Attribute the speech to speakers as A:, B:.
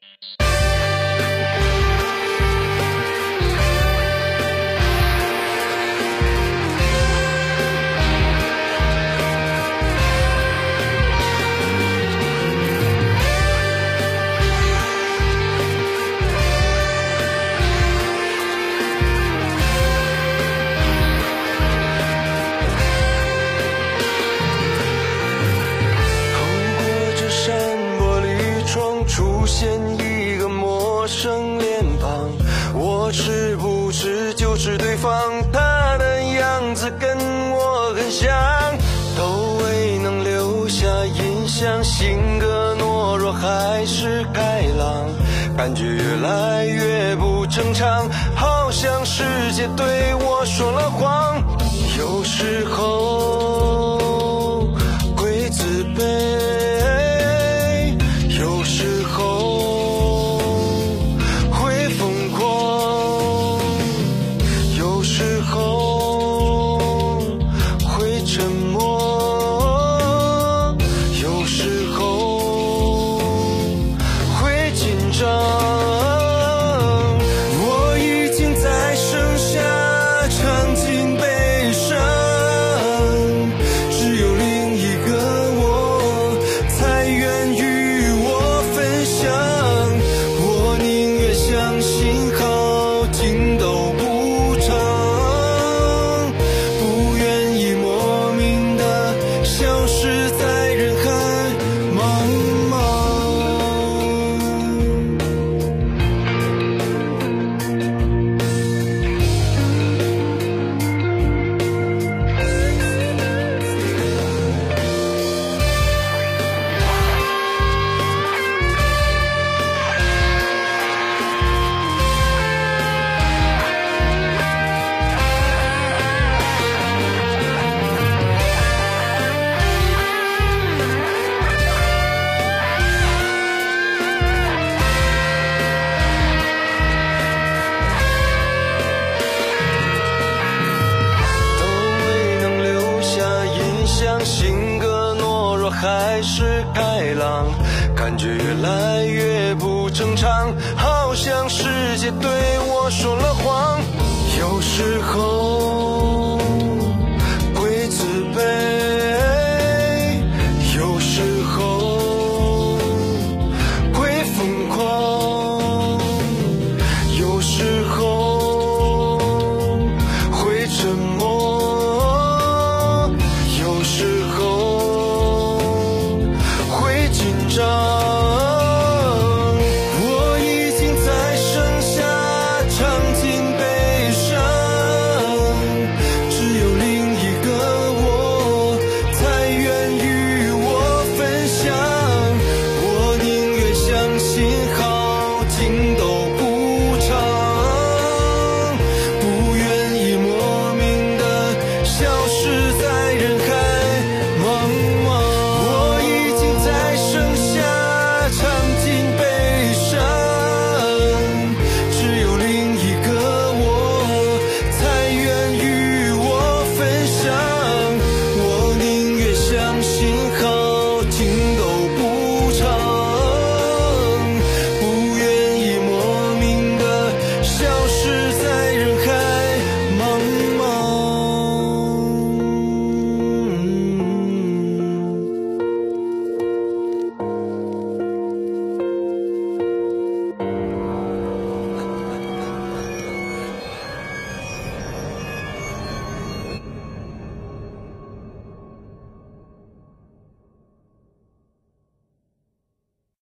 A: you 出现一个陌生脸庞我是不是就是对方他的样子跟我很像都未能留下印象性格懦弱还是开朗感觉越来越不正常好像世界对我说了谎有时候正常，好像世界对我说了谎。有时候